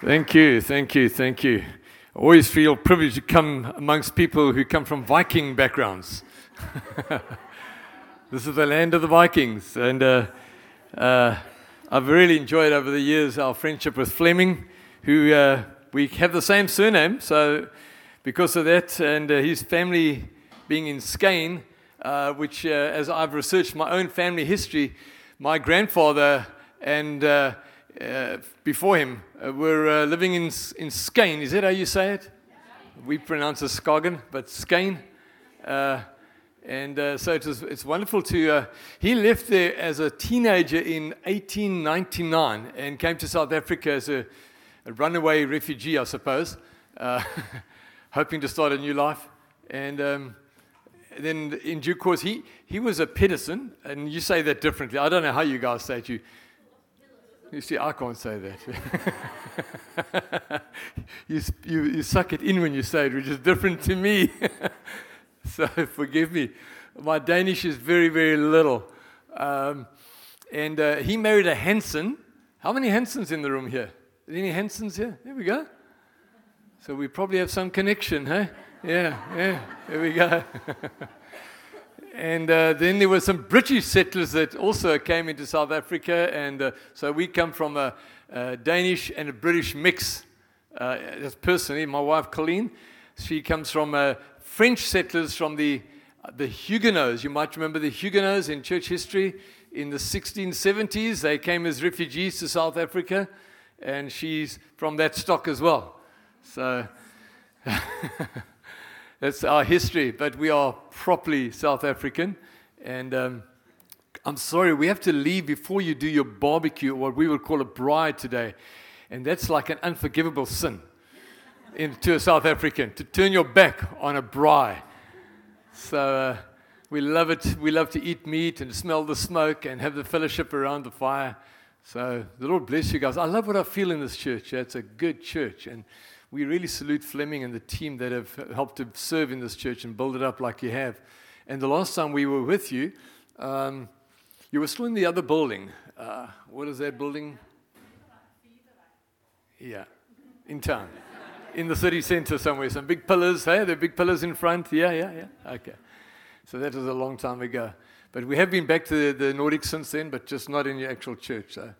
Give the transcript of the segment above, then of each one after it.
Thank you, thank you, thank you. I always feel privileged to come amongst people who come from Viking backgrounds. this is the land of the Vikings, and uh, uh, I've really enjoyed over the years our friendship with Fleming, who uh, we have the same surname, so because of that, and uh, his family being in Skane, uh, which, uh, as I've researched my own family history, my grandfather and uh, before him uh, were uh, living in, in Skane. Is that how you say it? We pronounce it Skagen, but Skane. Uh, and so it was, it's wonderful to. He left there as a teenager in 1899 and came to South Africa as a, a runaway refugee, I suppose, hoping to start a new life. And um, then in due course, he, he was a Pedersen, and you say that differently. I don't know how you guys say it. You, you see, I can't say that. you, you, you suck it in when you say it, which is different to me. so forgive me. My Danish is very, very little. Um, and uh, he married a Hansen. How many Hansens in the room here? Any Hansens here? There we go. So we probably have some connection, huh? Yeah, yeah, there we go. And uh, then there were some British settlers that also came into South Africa. And uh, so we come from a, a, Danish and a British mix. Uh, personally, my wife Colleen, she comes from uh, French settlers from the, the Huguenots. You might remember the Huguenots in church history. In the 1670s, they came as refugees to South Africa. And she's from that stock as well. So. That's our history, but we are properly South African. And um, I'm sorry, we have to leave before you do your barbecue, what we would call a braai today. And that's like an unforgivable sin in, to a South African, to turn your back on a braai. So uh, we love it. We love to eat meat and smell the smoke and have the fellowship around the fire. So the Lord bless you guys. I love what I feel in this church. It's a good church. And we really salute Fleming and the team that have helped to serve in this church and build it up like you have. And the last time we were with you, um, you were still in the other building. Uh, what is that building? Yeah, in town, in the city center somewhere. Some big pillars. Hey, there are big pillars in front. Yeah, yeah, yeah. Okay. So that was a long time ago. But we have been back to the, the Nordics since then, but just not in the actual church. So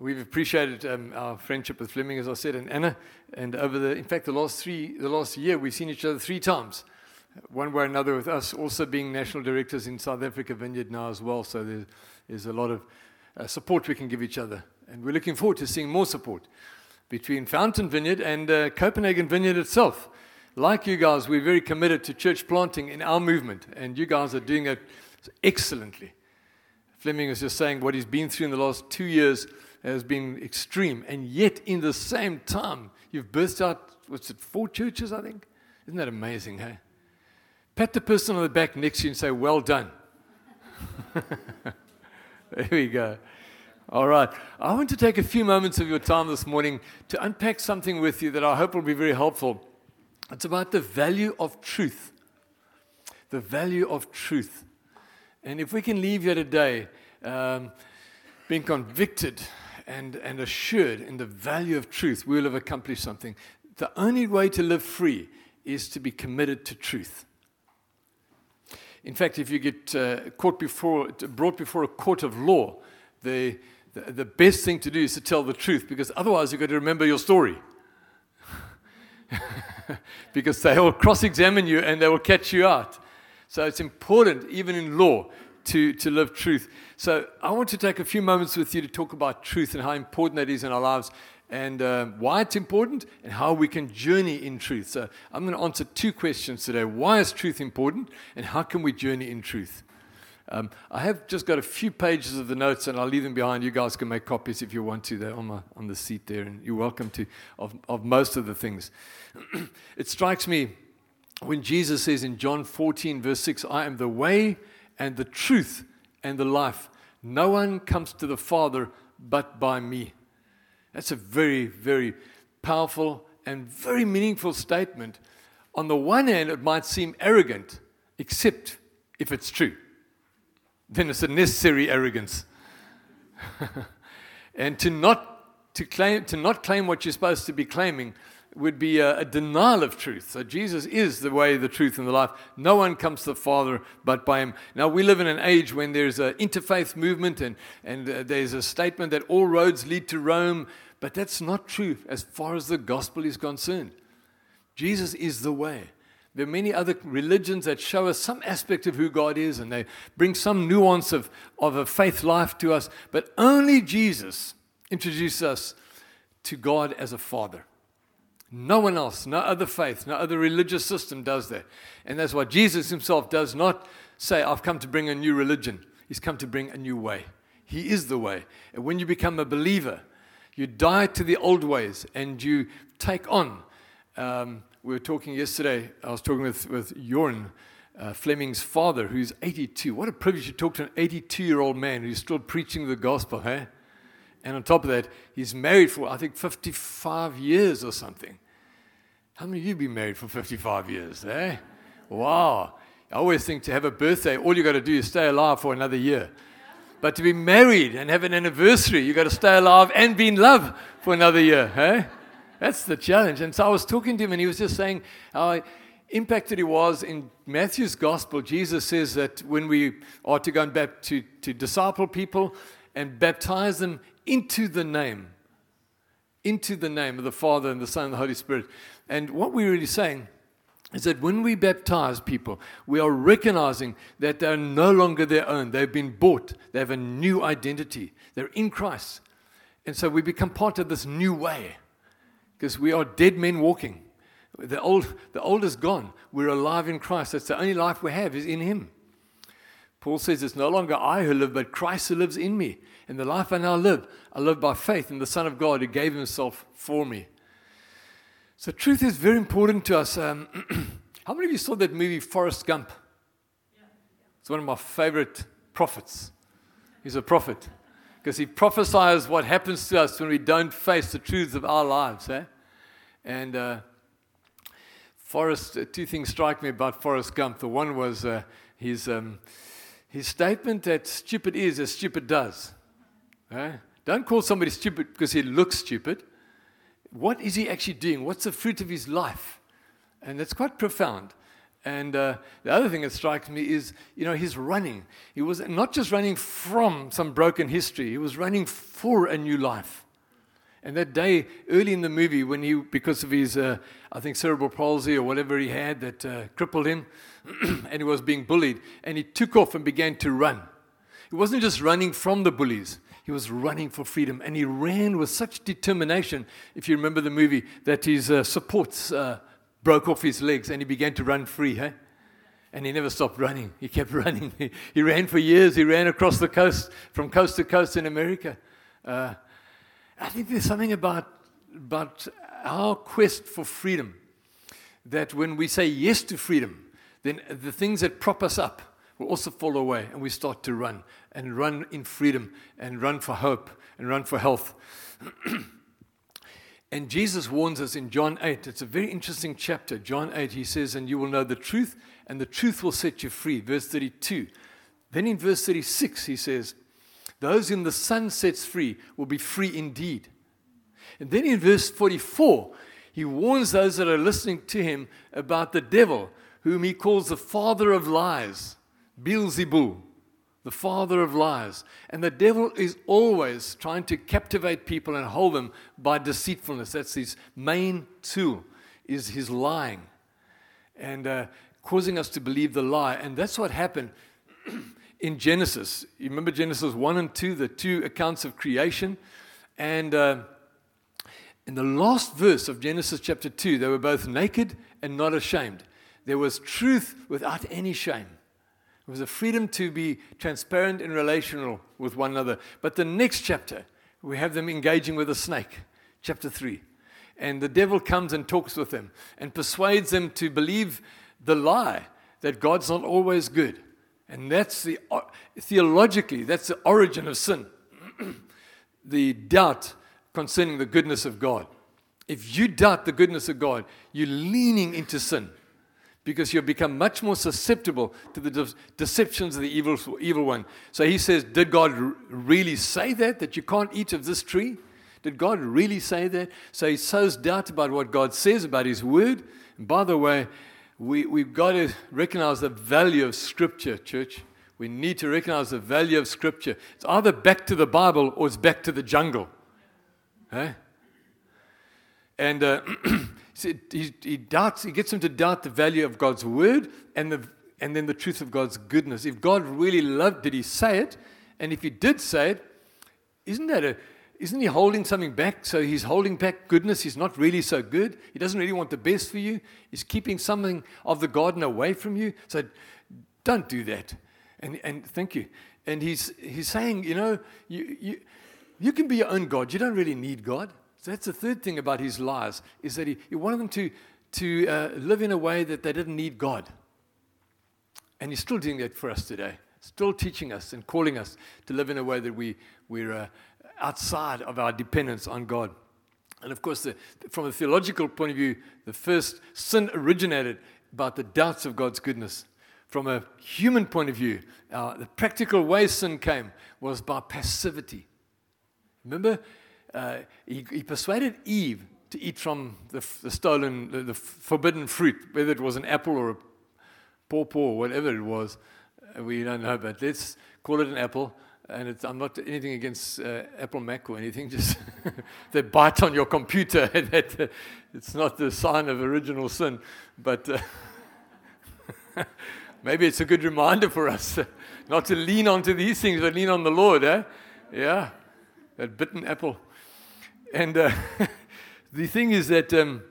We've appreciated um, our friendship with Fleming, as I said, and Anna. And over the, in fact, the last three, the last year, we've seen each other three times, one way or another, with us also being national directors in South Africa Vineyard now as well. So there's, there's a lot of uh, support we can give each other, and we're looking forward to seeing more support between Fountain Vineyard and uh, Copenhagen Vineyard itself. Like you guys, we're very committed to church planting in our movement, and you guys are doing it excellently. Fleming was just saying what he's been through in the last two years has been extreme. And yet, in the same time, you've burst out, what's it, four churches, I think? Isn't that amazing, hey? Pat the person on the back next to you and say, Well done. there we go. All right. I want to take a few moments of your time this morning to unpack something with you that I hope will be very helpful. It's about the value of truth. The value of truth. And if we can leave here today um, being convicted and, and assured in the value of truth, we will have accomplished something. The only way to live free is to be committed to truth. In fact, if you get uh, caught before, brought before a court of law, the, the, the best thing to do is to tell the truth because otherwise you've got to remember your story. because they will cross examine you and they will catch you out. So it's important, even in law, to, to live truth. So I want to take a few moments with you to talk about truth and how important that is in our lives and uh, why it's important and how we can journey in truth. So I'm going to answer two questions today. Why is truth important and how can we journey in truth? Um, I have just got a few pages of the notes, and I'll leave them behind. You guys can make copies if you want to. They're on, my, on the seat there, and you're welcome to of, of most of the things. it strikes me when Jesus says in John 14, verse 6, I am the way, and the truth and the life. No one comes to the Father but by me. That's a very, very powerful and very meaningful statement. On the one hand, it might seem arrogant, except if it's true. Then it's a necessary arrogance. and to not to, claim, to not claim what you're supposed to be claiming would be a, a, denial of truth. So Jesus is the way, the truth, and the life. No one comes to the Father but by Him. Now, we live in an age when there's an interfaith movement and, and uh, there's a statement that all roads lead to Rome, but that's not true as far as the gospel is concerned. Jesus is the way. There are many other religions that show us some aspect of who God is and they bring some nuance of, of a faith life to us, but only Jesus introduces us to God as a Father. No one else, no other faith, no other religious system does that. And that's why Jesus himself does not say, I've come to bring a new religion. He's come to bring a new way. He is the way. And when you become a believer, you die to the old ways and you take on. Um, we were talking yesterday, I was talking with, with Jorn, uh, Fleming's father, who's 82. What a privilege to talk to an 82 year old man who's still preaching the gospel, hey? And on top of that, he's married for, I think, 55 years or something. How many of you have been married for 55 years, eh? Wow. I always think to have a birthday, all you got to do is stay alive for another year. But to be married and have an anniversary, you got to stay alive and be in love for another year, eh? That's the challenge. And so I was talking to him, and he was just saying how impacted he was in Matthew's gospel. Jesus says that when we are to go and bap- to, to disciple people and baptize them into the name, into the name of the Father and the Son and the Holy Spirit. And what we're really saying is that when we baptize people, we are recognizing that they're no longer their own. They've been bought, they have a new identity, they're in Christ. And so we become part of this new way because we are dead men walking. The old, the old is gone. We're alive in Christ. That's the only life we have is in Him. Paul says, It's no longer I who live, but Christ who lives in me. In the life I now live, I live by faith in the Son of God who gave himself for me. So, truth is very important to us. Um, how many of you saw that movie, Forrest Gump? It's one of my favorite prophets. He's a prophet because he prophesies what happens to us when we don't face the truths of our lives. Eh? And uh, Forrest, uh, two things strike me about Forrest Gump. The one was uh, his, um, his statement that stupid is as stupid does. Don't call somebody stupid because he looks stupid. What is he actually doing? What's the fruit of his life? And that's quite profound. And uh, the other thing that strikes me is, you know, he's running. He was not just running from some broken history, he was running for a new life. And that day, early in the movie, when he, because of his, uh, I think, cerebral palsy or whatever he had that uh, crippled him, and he was being bullied, and he took off and began to run. He wasn't just running from the bullies, he was running for freedom, and he ran with such determination. If you remember the movie, that his uh, supports uh, broke off his legs, and he began to run free. Hey? And he never stopped running. He kept running. He, he, ran for years. He ran across the coast, from coast to coast in America. I think there's something about, about our quest for freedom that when we say yes to freedom, then the things that prop us up will also fall away and we start to run and run in freedom and run for hope and run for health. and Jesus warns us in John 8. It's a very interesting chapter. John 8, he says, And you will know the truth, and the truth will set you free. Verse 32. Then in verse 36, he says, Those whom the Son sets free will be free indeed. And then in verse 44, he warns those that are listening to him about the devil, whom he calls the father of lies, Beelzebul the father of lies. And the devil is always trying to captivate people and hold them by deceitfulness. That's his main tool, is his lying. And uh, causing us to believe the lie. And that's what happened in Genesis. You remember Genesis 1 and 2, the two accounts of creation? And uh, in the last verse of Genesis chapter 2, they were both naked and not ashamed. There was truth without any shame. It was a freedom to be transparent and relational with one another. But the next chapter, we have them engaging with a snake, chapter 3. And the devil comes and talks with them and persuades them to believe the lie that God's not always good. And that's the, uh, theologically, that's the origin of sin. the doubt concerning the goodness of God. If you doubt the goodness of God, you're leaning into sin because you've become much more susceptible to the de- deceptions of the evil, evil one. So he says, Did God r- really say that, that you can't eat of this tree? Did God really say that? So he sows doubt about what God says about his word. And by the way, we, we've got to recognize the value of Scripture, church. We need to recognize the value of Scripture. It's either back to the Bible or it's back to the jungle. Hey? And uh, he, he, doubts, he gets him to doubt the value of God's word and, the, and then the truth of God's goodness. If God really loved, did he say it? And if he did say it, isn't that a, isn't he holding something back? So he's holding back goodness. He's not really so good. He doesn't really want the best for you. He's keeping something of the garden away from you. So don't do that. And, and thank you. And he's, he's saying, you know, you, you, you can be your own God. You don't really need God. So that's the third thing about his lies, is that he, he wanted them to, to uh, live in a way that they didn't need God. And he's still doing that for us today, still teaching us and calling us to live in a way that we, we're uh, outside of our dependence on God. And of course, the, from a theological point of view, the first sin originated about the doubts of God's goodness. From a human point of view, uh, the practical way sin came was by passivity. Remember, uh, he, he, persuaded Eve to eat from the, the stolen, the, the, forbidden fruit, whether it was an apple or a pawpaw or whatever it was. Uh, we don't know, but let's call it an apple. And I'm not anything against uh, Apple Mac or anything, just they bite on your computer. that, uh, it's not the sign of original sin, but uh, maybe it's a good reminder for us not to lean onto these things, but lean on the Lord. Eh? Yeah, that bitten apple. And uh, the thing is that um,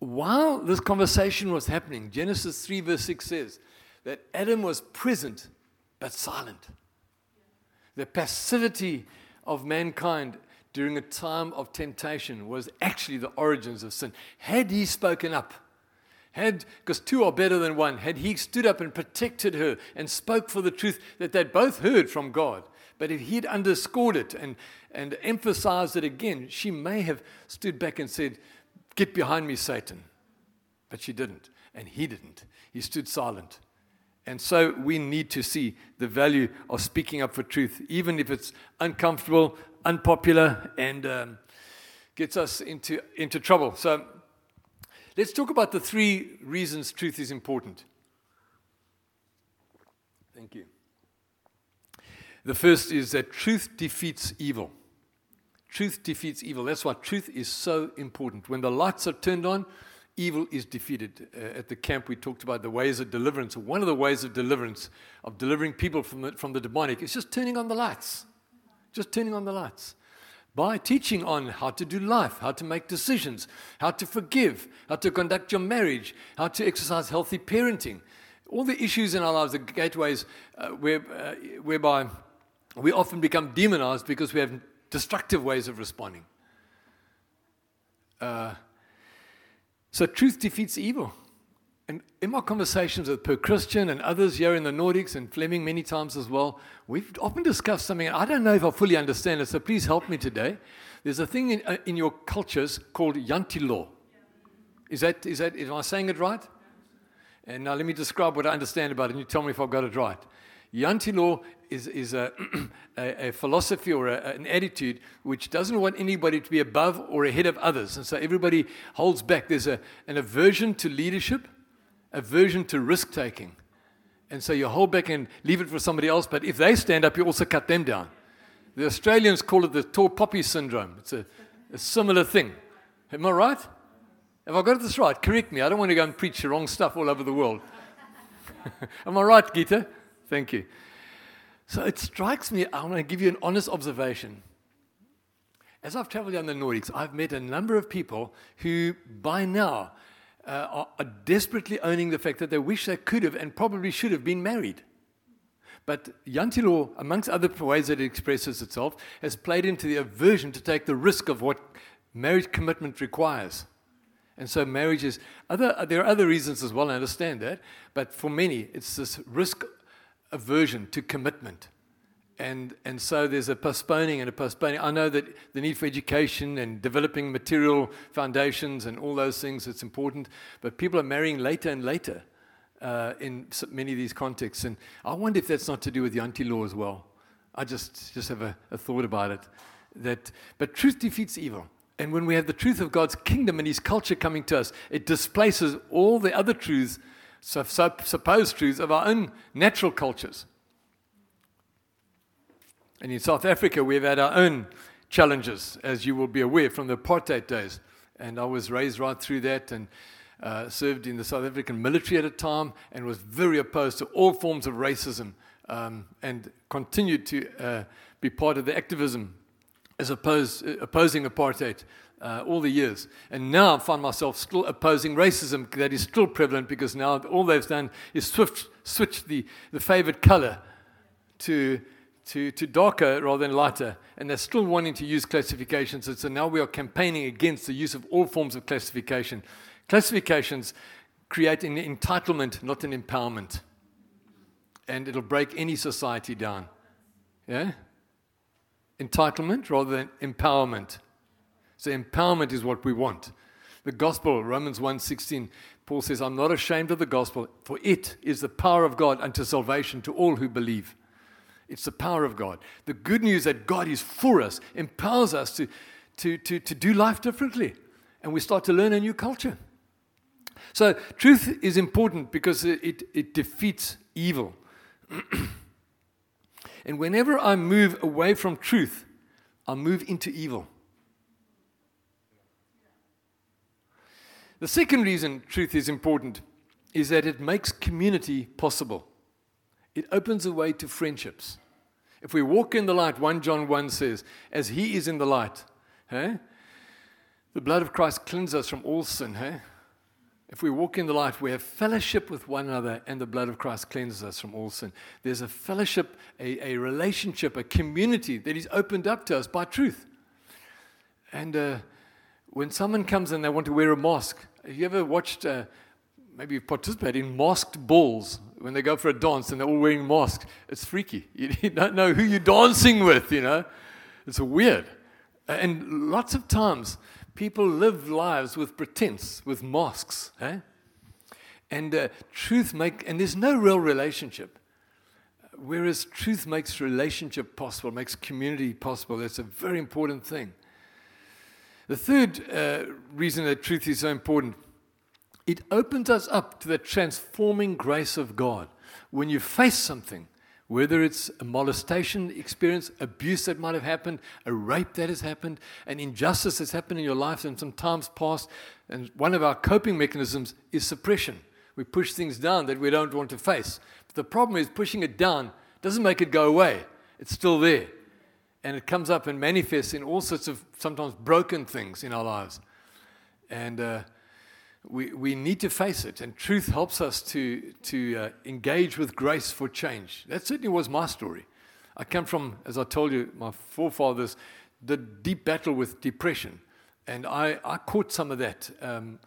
while this conversation was happening, Genesis 3, verse 6 says that Adam was present but silent. The passivity of mankind during a time of temptation was actually the origins of sin. Had he spoken up, had, because two are better than one, had he stood up and protected her and spoke for the truth that they'd both heard from God, but if he'd underscored it and, and emphasized it again, she may have stood back and said, Get behind me, Satan. But she didn't, and he didn't. He stood silent. And so we need to see the value of speaking up for truth, even if it's uncomfortable, unpopular, and um, gets us into, into trouble. So let's talk about the three reasons truth is important. Thank you. The first is that truth defeats evil. Truth defeats evil. That's why truth is so important. When the lights are turned on, evil is defeated. Uh, at the camp, we talked about the ways of deliverance. One of the ways of deliverance, of delivering people from the, from the demonic, is just turning on the lights. Just turning on the lights. By teaching on how to do life, how to make decisions, how to forgive, how to conduct your marriage, how to exercise healthy parenting. All the issues in our lives, the gateways uh, where, uh, whereby we often become demonized because we have destructive ways of responding. Uh, so truth defeats evil. And in my conversations with Per Christian and others here in the Nordics and Fleming many times as well, we've often discussed something. I don't know if I fully understand it, so please help me today. There's a thing in, uh, in your cultures called Jante. Is that, is that, am I saying it right? And now let me describe what I understand about it, and you tell me if I've got it right. Jante law is, is a, a, a, philosophy or a, an attitude which doesn't want anybody to be above or ahead of others. And so everybody holds back. There's a, an aversion to leadership, aversion to risk taking. And so you hold back and leave it for somebody else. But if they stand up, you also cut them down. The Australians call it the tall poppy syndrome. It's a, a similar thing. Am I right? Have I got this right? Correct me. I don't want to go and preach the wrong stuff all over the world. Am I right, Gita? Thank you. So it strikes me, I want to give you an honest observation. As I've traveled down the Nordics, I've met a number of people who, by now, uh, are, desperately owning the fact that they wish they could have and probably should have been married. But Jante law, amongst other ways that it expresses itself, has played into the aversion to take the risk of what marriage commitment requires. And so marriage is other there are other reasons as well, I understand that, but for many it's this risk aversion to commitment. And, and so there's a postponing and a postponing. I know that the need for education and developing material foundations and all those things, it's important. But people are marrying later and later uh, in many of these contexts. And I wonder if that's not to do with the anti law as well. I just, just have a, a thought about it. that, but truth defeats evil. And when we have the truth of God's kingdom and his culture coming to us, it displaces all the other truths, supposed truths of our own natural cultures. And in South Africa, we've had our own challenges, as you will be aware from the apartheid days. And I was raised right through that and uh, served in the South African military at a time and was very opposed to all forms of racism um, and continued to uh, be part of the activism as opposed, opposing apartheid uh, all the years. And now I find myself still opposing racism that is still prevalent because now all they've done is swift, switch the, the favored color to, to, to darker rather than lighter. And they're still wanting to use classifications. And so now we are campaigning against the use of all forms of classification. Classifications create an entitlement, not an empowerment. And it'll break any society down. Yeah? entitlement rather than empowerment. So empowerment is what we want. The gospel, Romans 1:16, Paul says, "I'm not ashamed of the gospel, for it is the power of God unto salvation to all who believe." It's the power of God. The good news that God is for us empowers us to, to, to, to do life differently. And we start to learn a new culture. So, truth is important because it, it defeats evil. And whenever I move away from truth, I move into evil. The second reason truth is important is that it makes community possible. It opens the way to friendships. If we walk in the light, 1 John 1 says, as he is in the light, the blood of Christ cleanses us from all sin. If we walk in the light, we have fellowship with one another, and the blood of Christ cleanses us from all sin. There's a fellowship, a, a relationship, a community that is opened up to us by truth. And uh, when someone comes and they want to wear a mask, have you ever watched, uh, maybe participated in masked balls when they go for a dance and they're all wearing masks? It's freaky. You, you don't know who you're dancing with, you know? It's weird. And lots of times, people live lives with pretense, with masks. Eh? And uh, truth make, and there's no real relationship. Whereas truth makes relationship possible, makes community possible. That's a very important thing. The third uh, reason that truth is so important, it opens us up to the transforming grace of God. When you face something, whether it's a molestation experience, abuse that might have happened, a rape that has happened, an injustice that's happened in your life and some times past. And one of our coping mechanisms is suppression. We push things down that we don't want to face. But the problem is pushing it down doesn't make it go away, it's still there. And it comes up and manifests in all sorts of sometimes broken things in our lives. And uh, we, we need to face it, and truth helps us to, to uh, engage with grace for change. That certainly was my story. I come from, as I told you, my forefathers, the deep battle with depression. And I, I caught some of that um,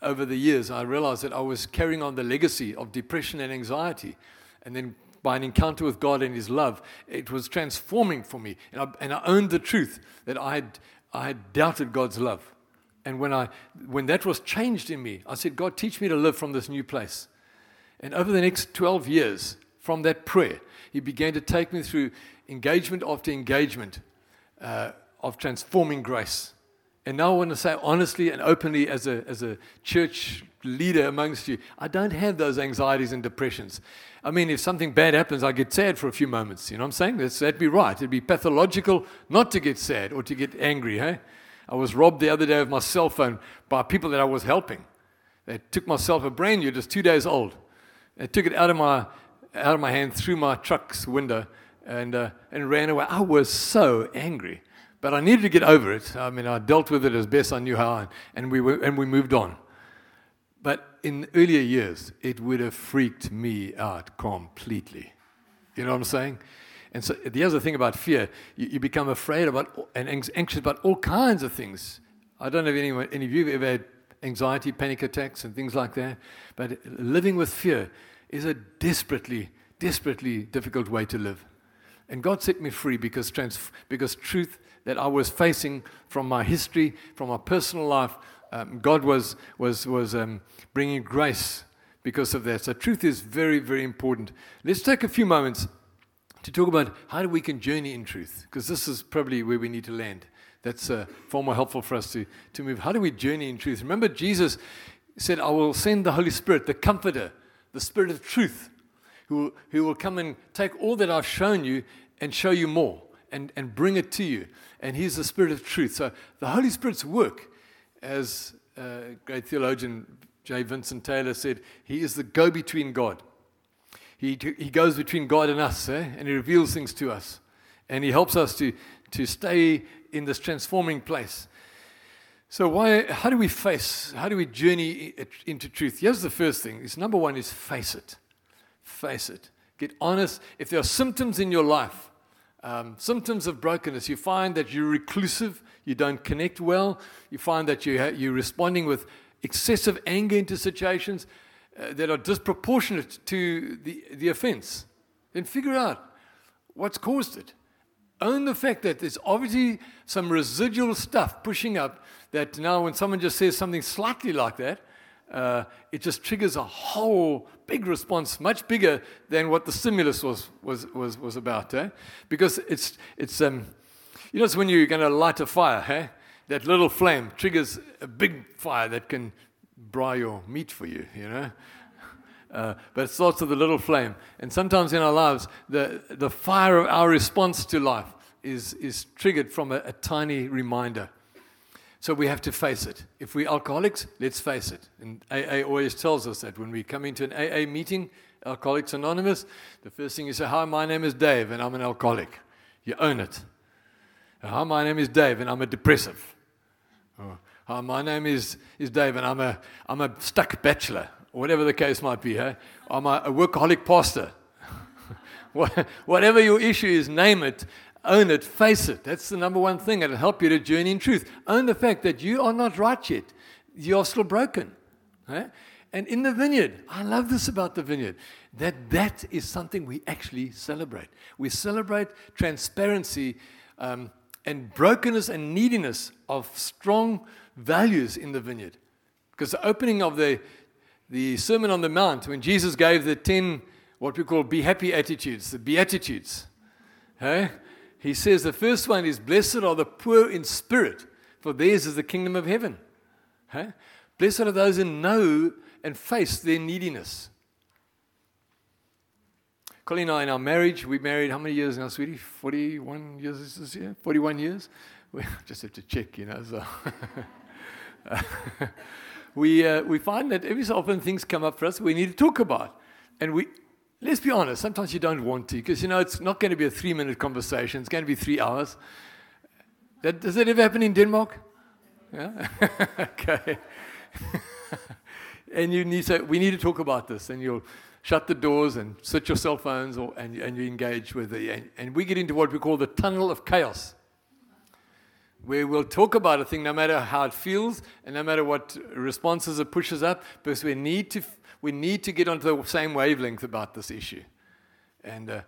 over the years. I realized that I was carrying on the legacy of depression and anxiety. And then by an encounter with God and His love, it was transforming for me. And I, and I owned the truth that I had, I had doubted God's love. And when, I, when that was changed in me, I said, God, teach me to live from this new place. And over the next 12 years, from that prayer, He began to take me through engagement after engagement uh, of transforming grace. And now I want to say honestly and openly, as a, as a church leader amongst you, I don't have those anxieties and depressions. I mean, if something bad happens, I get sad for a few moments. You know what I'm saying? That's, that'd be right. It'd be pathological not to get sad or to get angry, hey? I was robbed the other day of my cell phone by people that I was helping. They took my cell phone, brand new, just two days old. They took it out of my, out of my hand through my truck's window and, uh, and ran away. I was so angry. But I needed to get over it. I mean, I dealt with it as best I knew how, and we, were, and we moved on. But in earlier years, it would have freaked me out completely. You know what I'm saying? And so the other thing about fear, you, you become afraid about and anxious about all kinds of things. I don't know if anyone, any of you have ever had anxiety, panic attacks, and things like that. But living with fear is a desperately, desperately difficult way to live. And God set me free because, trans- because truth that I was facing from my history, from my personal life, um, God was, was, was um, bringing grace because of that. So, truth is very, very important. Let's take a few moments to talk about how we can journey in truth, because this is probably where we need to land. That's uh, far more helpful for us to, to move. How do we journey in truth? Remember, Jesus said, I will send the Holy Spirit, the Comforter, the Spirit of truth, who, who will come and take all that I've shown you and show you more and, and bring it to you. And He's the Spirit of truth. So the Holy Spirit's work, as uh, great theologian J. Vincent Taylor said, He is the go between God. He, he goes between God and us, eh? and He reveals things to us. And He helps us to, to stay in this transforming place. So why, how do we face, how do we journey into truth? Here's the first thing. Is number one is face it. Face it. Get honest. If there are symptoms in your life, um, symptoms of brokenness, you find that you're reclusive, you don't connect well, you find that you ha- you're responding with excessive anger into situations uh, that are disproportionate to the, the offense, then figure out what's caused it. Own the fact that there's obviously some residual stuff pushing up that now when someone just says something slightly like that, uh, it just triggers a whole big response, much bigger than what the stimulus was, was, was, was about. Eh? Because it's, it's um, you know, it's when you're going to light a fire, eh? that little flame triggers a big fire that can braai your meat for you, you know. Uh, but it starts with a little flame. And sometimes in our lives, the, the fire of our response to life is, is triggered from a, a tiny reminder. So we have to face it. If we're alcoholics, let's face it. And AA always tells us that when we come into an AA meeting, Alcoholics Anonymous, the first thing you say, Hi, my name is Dave, and I'm an alcoholic. You own it. Hi, my name is Dave, and I'm a depressive. Oh, Hi, my name is, is Dave, and I'm a, I'm a stuck bachelor, or whatever the case might be. Hey? I'm a, a workaholic pastor. Whatever your issue is, name it, own it, face it. That's the number one thing It'll help you to journey in truth. Own the fact that you are not right yet. You are still broken. Right? And in the vineyard, I love this about the vineyard, that that is something we actually celebrate. We celebrate transparency um, and brokenness and neediness of strong values in the vineyard. Because the opening of the, the Sermon on the Mount, when Jesus gave the 10, what we call be happy attitudes, the Beatitudes, hey? He says the first one is, Blessed are the poor in spirit, for theirs is the kingdom of heaven. Huh? Blessed are those who know and face their neediness. Colleen and I, in our marriage, we married how many years now, sweetie? 41 years this year? 41 years? We just have to check, you know. So. we, uh, we find that every so often things come up for us we need to talk about. And we, let's be honest, sometimes you don't want to because you know it's not going to be a three minute conversation, it's going to be three hours. That, does that ever happen in Denmark? Yeah? okay. and you need to, we need to talk about this, and you'll shut the doors and switch your cell phones, or, and, and you engage with it. And, and we get into what we call the tunnel of chaos, where we'll talk about a thing no matter how it feels and no matter what responses it pushes up, because we need to we need to get onto the same wavelength about this issue. And, uh,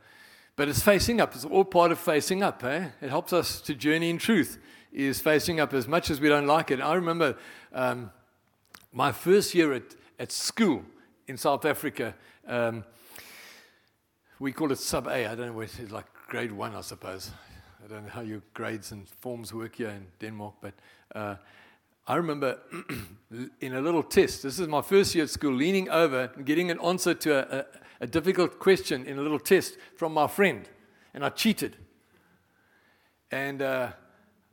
but it's facing up. It's all part of facing up. Eh? It helps us to journey in truth, is facing up as much as we don't like it. I remember um, my first year at, at school in South Africa. Um, we call it sub A. I don't know what it's like grade one, I suppose. I don't know how your grades and forms work here in Denmark, but uh, I remember in a little test, this is my first year at school, leaning over and getting an answer to a, a, a difficult question in a little test from my friend. And I cheated. And uh,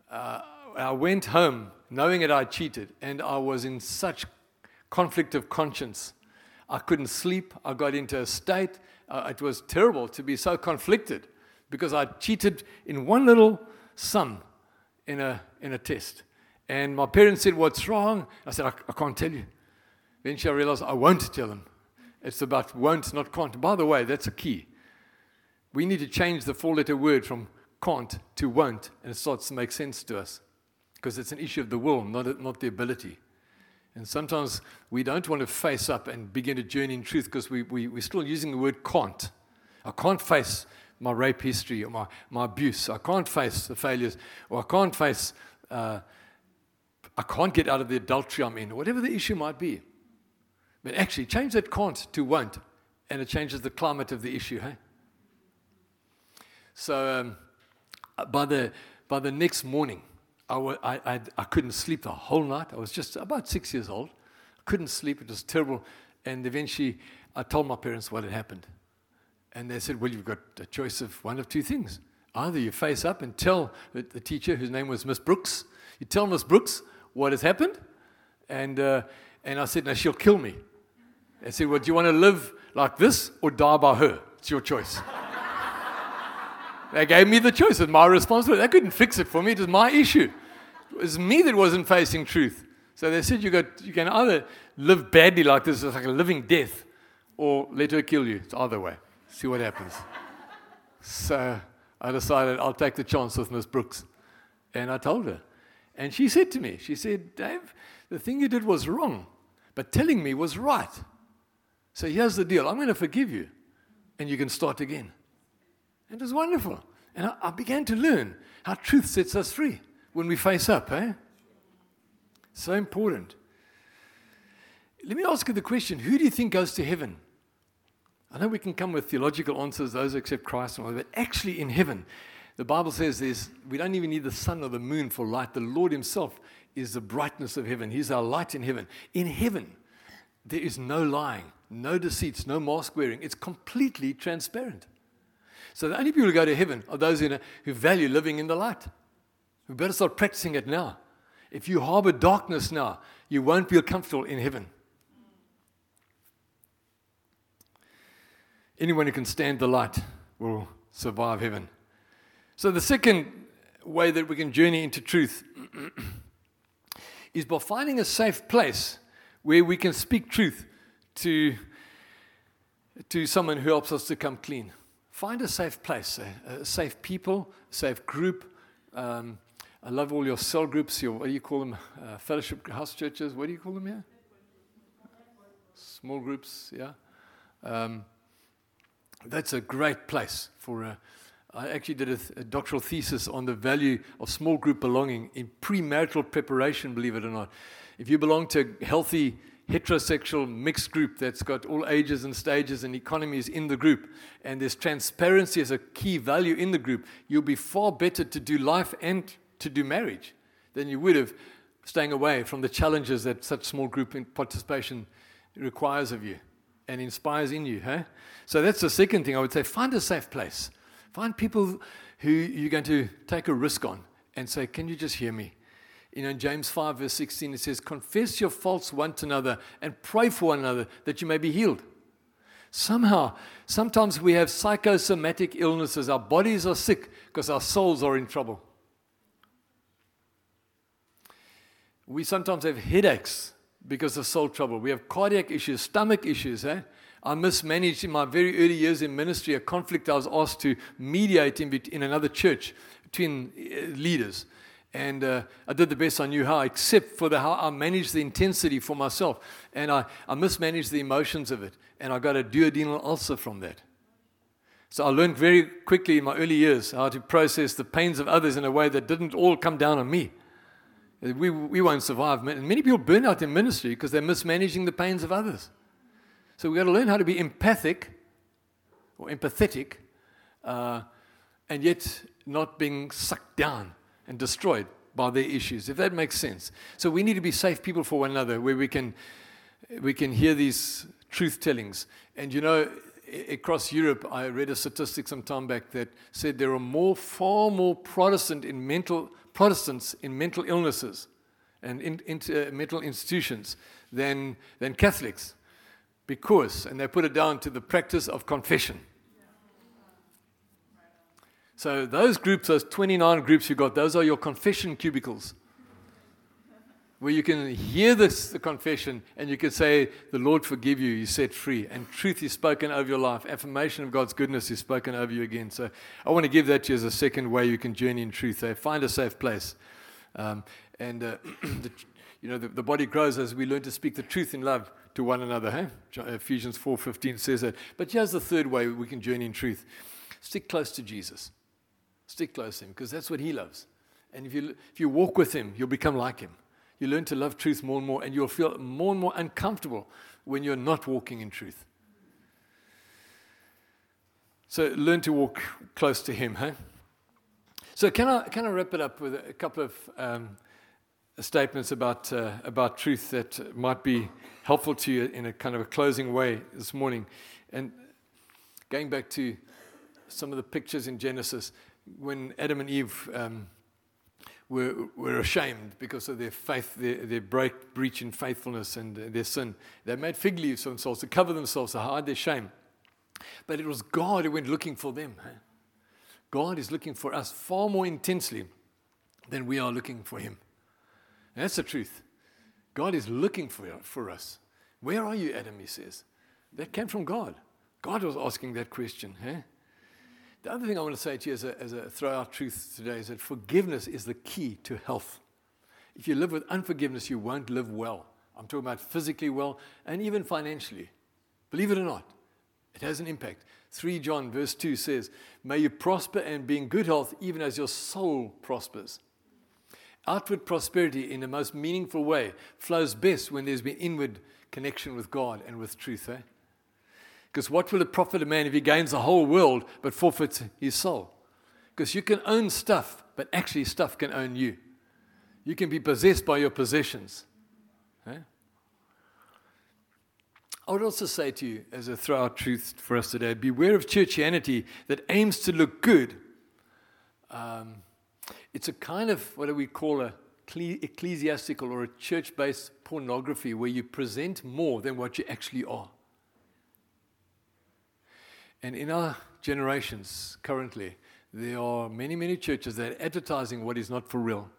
uh, I went home knowing that I cheated. And I was in such conflict of conscience. I couldn't sleep. I got into a state. Uh, it was terrible to be so conflicted because I cheated in one little sum in a, in a test. And my parents said, What's wrong? I said, I, I can't tell you. Eventually, I realized I won't tell them. It's about won't, not can't. By the way, that's a key. We need to change the four letter word from can't to won't, and it starts to make sense to us because it's an issue of the will, not, not the ability. And sometimes we don't want to face up and begin a journey in truth because we, we, we're still using the word can't. I can't face my rape history or my, my abuse. I can't face the failures, or I can't face uh, I can't get out of the adultery I'm in, whatever the issue might be. But actually, change that can't to won't, and it changes the climate of the issue, hey? So um, by, the, by the next morning, I, w- I, I, I couldn't sleep the whole night. I was just about six years old. I Couldn't sleep. It was terrible. And eventually, I told my parents what had happened. And they said, Well, you've got a choice of one of two things. Either you face up and tell the teacher, whose name was Miss Brooks, you tell Miss Brooks what has happened. And, uh, and I said, No, she'll kill me. They said, Well, do you want to live like this or die by her? It's your choice. they gave me the choice. It's my responsibility. They couldn't fix it for me. It was my issue. It was me that wasn't facing truth. So they said, you, got, you can either live badly like this, it's like a living death, or let her kill you. It's either way. See what happens. so I decided I'll take the chance with Miss Brooks. And I told her. And she said to me, she said, Dave, the thing you did was wrong, but telling me was right. So here's the deal I'm going to forgive you, and you can start again. And it was wonderful. And I, I began to learn how truth sets us free when we face up, eh? So important. Let me ask you the question who do you think goes to heaven? I know we can come with theological answers, those who accept Christ and all that, but actually in heaven, the Bible says there's, we don't even need the sun or the moon for light. The Lord Himself is the brightness of heaven. He's our light in heaven. In heaven, there is no lying, no deceits, no mask wearing. It's completely transparent. So the only people who go to heaven are those who, who value living in the light. We better start practicing it now. If you harbor darkness now, you won't feel comfortable in heaven. Anyone who can stand the light will survive heaven. So, the second way that we can journey into truth is by finding a safe place where we can speak truth to, to someone who helps us to come clean. Find a safe place, a, a safe people, safe group. Um, I love all your cell groups, your, what do you call them? Uh, fellowship house churches, what do you call them here? Small groups, yeah. Um, that's a great place for a. I actually did a, a, doctoral thesis on the value of small group belonging in premarital preparation, believe it or not. If you belong to a healthy heterosexual mixed group that's got all ages and stages and economies in the group, and there's transparency as a key value in the group, you'll be far better to do life and to do marriage than you would have staying away from the challenges that such small group participation requires of you and inspires in you. Huh? So that's the second thing I would say find a safe place. Find people who you're going to take a risk on and say, Can you just hear me? You know, in James 5, verse 16, it says, Confess your faults one to another and pray for one another that you may be healed. Somehow, sometimes we have psychosomatic illnesses. Our bodies are sick because our souls are in trouble. We sometimes have headaches because of soul trouble. We have cardiac issues, stomach issues. Eh? I mismanaged in my very early years in ministry a conflict I was asked to mediate in, in another church between uh, leaders. And uh, I did the best I knew how, except for the, how I managed the intensity for myself. And I, I mismanaged the emotions of it. And I got a duodenal ulcer from that. So I learned very quickly in my early years how to process the pains of others in a way that didn't all come down on me. We, we won't survive. And many people burn out in ministry because they're mismanaging the pains of others. So we've got to learn how to be empathic or empathetic uh, and yet not being sucked down and destroyed by their issues, if that makes sense. So we need to be safe people for one another where we can, we can hear these truth tellings. And you know, across Europe, I read a statistic some time back that said there are more, far more Protestant in mental Protestants in mental illnesses and in, in uh, mental institutions than, than Catholics because, and they put it down to the practice of confession. So those groups, those 29 groups you got, those are your confession cubicles where you can hear this the confession and you can say, The Lord forgive you, you set free, and truth is spoken over your life. Affirmation of God's goodness is spoken over you again. So I want to give that to you as a second way you can journey in truth. There. find a safe place. Um, and uh, the, you know, the, the, body grows as we learn to speak the truth in love to one another. Hey? Ephesians 4.15 says that. But here's the third way we can journey in truth. Stick close to Jesus. Stick close to him because that's what he loves. And if you, if you walk with him, you'll become like him you learn to love truth more and more, and you'll feel more and more uncomfortable when you're not walking in truth. So learn to walk close to Him, huh? So can I, can I wrap it up with a couple of um, statements about, uh, about truth that might be helpful to you in a kind of a closing way this morning? And going back to some of the pictures in Genesis, when Adam and Eve um, were, were ashamed because of their faith, their, their break, breach in faithfulness and their sin, they made fig leaves for themselves to cover themselves, to hide their shame. But it was God who went looking for them. God is looking for us far more intensely than we are looking for Him. That's the truth. God is looking for, for us. Where are you, Adam? He says. That came from God. God was asking that question. Eh? The other thing I want to say to you as a, as a throw out truth today is that forgiveness is the key to health. If you live with unforgiveness, you won't live well. I'm talking about physically well and even financially. Believe it or not, it has an impact. 3 John verse 2 says, May you prosper and be in good health, even as your soul prospers. Outward prosperity in the most meaningful way flows best when there's been inward connection with God and with truth. Eh? Because what will it profit a man if he gains the whole world but forfeits his soul? Because you can own stuff, but actually, stuff can own you. You can be possessed by your possessions. Eh? I would also say to you, as a throw out truth for us today, beware of churchianity that aims to look good. Um, it's a kind of what do we call a ecclesiastical or a church based pornography where you present more than what you actually are. And in our generations currently, there are many, many churches that are advertising what is not for real.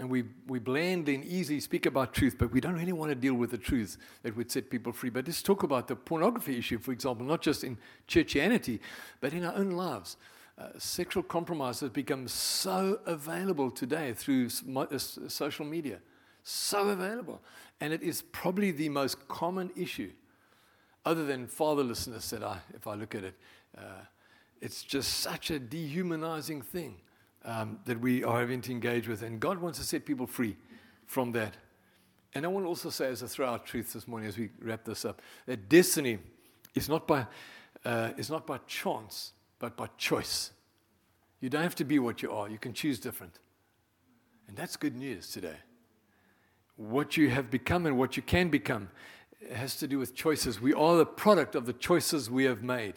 And we, we blandly and easily speak about truth, but we don't really want to deal with the truths that would set people free. But let's talk about the pornography issue, for example, not just in churchianity, but in our own lives. Uh, sexual compromise has become so available today through uh, social media. So available. And it is probably the most common issue other than fatherlessness, that I, if I look at it, uh, it's just such a dehumanizing thing um, that we are having to engage with. And God wants to set people free from that. And I want to also say, as a out truth this morning, as we wrap this up, that destiny is not by, uh, is not by chance, but by choice. You don't have to be what you are, you can choose different. And that's good news today. What you have become and what you can become has to do with choices. We are the product of the choices we have made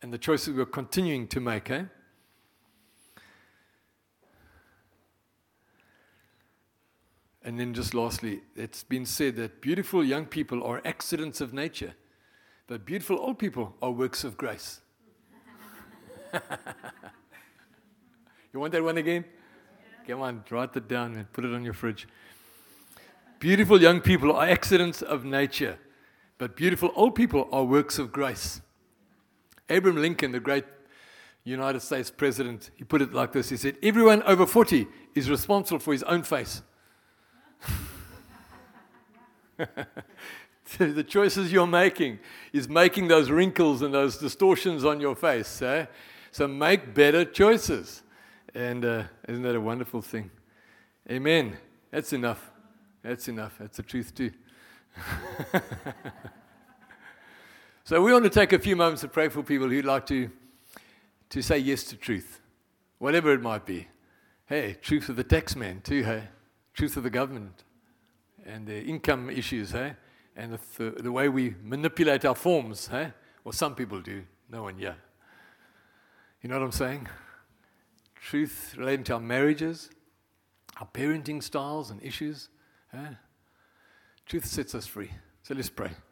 and the choices we're continuing to make, eh? And then, just lastly, it's been said that beautiful young people are accidents of nature, but beautiful old people are works of grace. You want that one again? Come on, write it down and put it on your fridge. Beautiful young people are accidents of nature, but beautiful old people are works of grace. Abraham Lincoln, the great United States president, he put it like this He said, Everyone over 40 is responsible for his own face. the choices you're making is making those wrinkles and those distortions on your face. Eh? So make better choices. And uh, isn't that a wonderful thing? Amen. That's enough. That's enough. That's the truth, too. so, we want to take a few moments to pray for people who'd like to, to say yes to truth, whatever it might be. Hey, truth of the tax man, too, hey? Truth of the government and the income issues, hey? And the, the way we manipulate our forms, hey? Well, some people do, no one yet. You know what I'm saying? Truth relating to our marriages, our parenting styles and issues. Truth sets us free. So let's pray.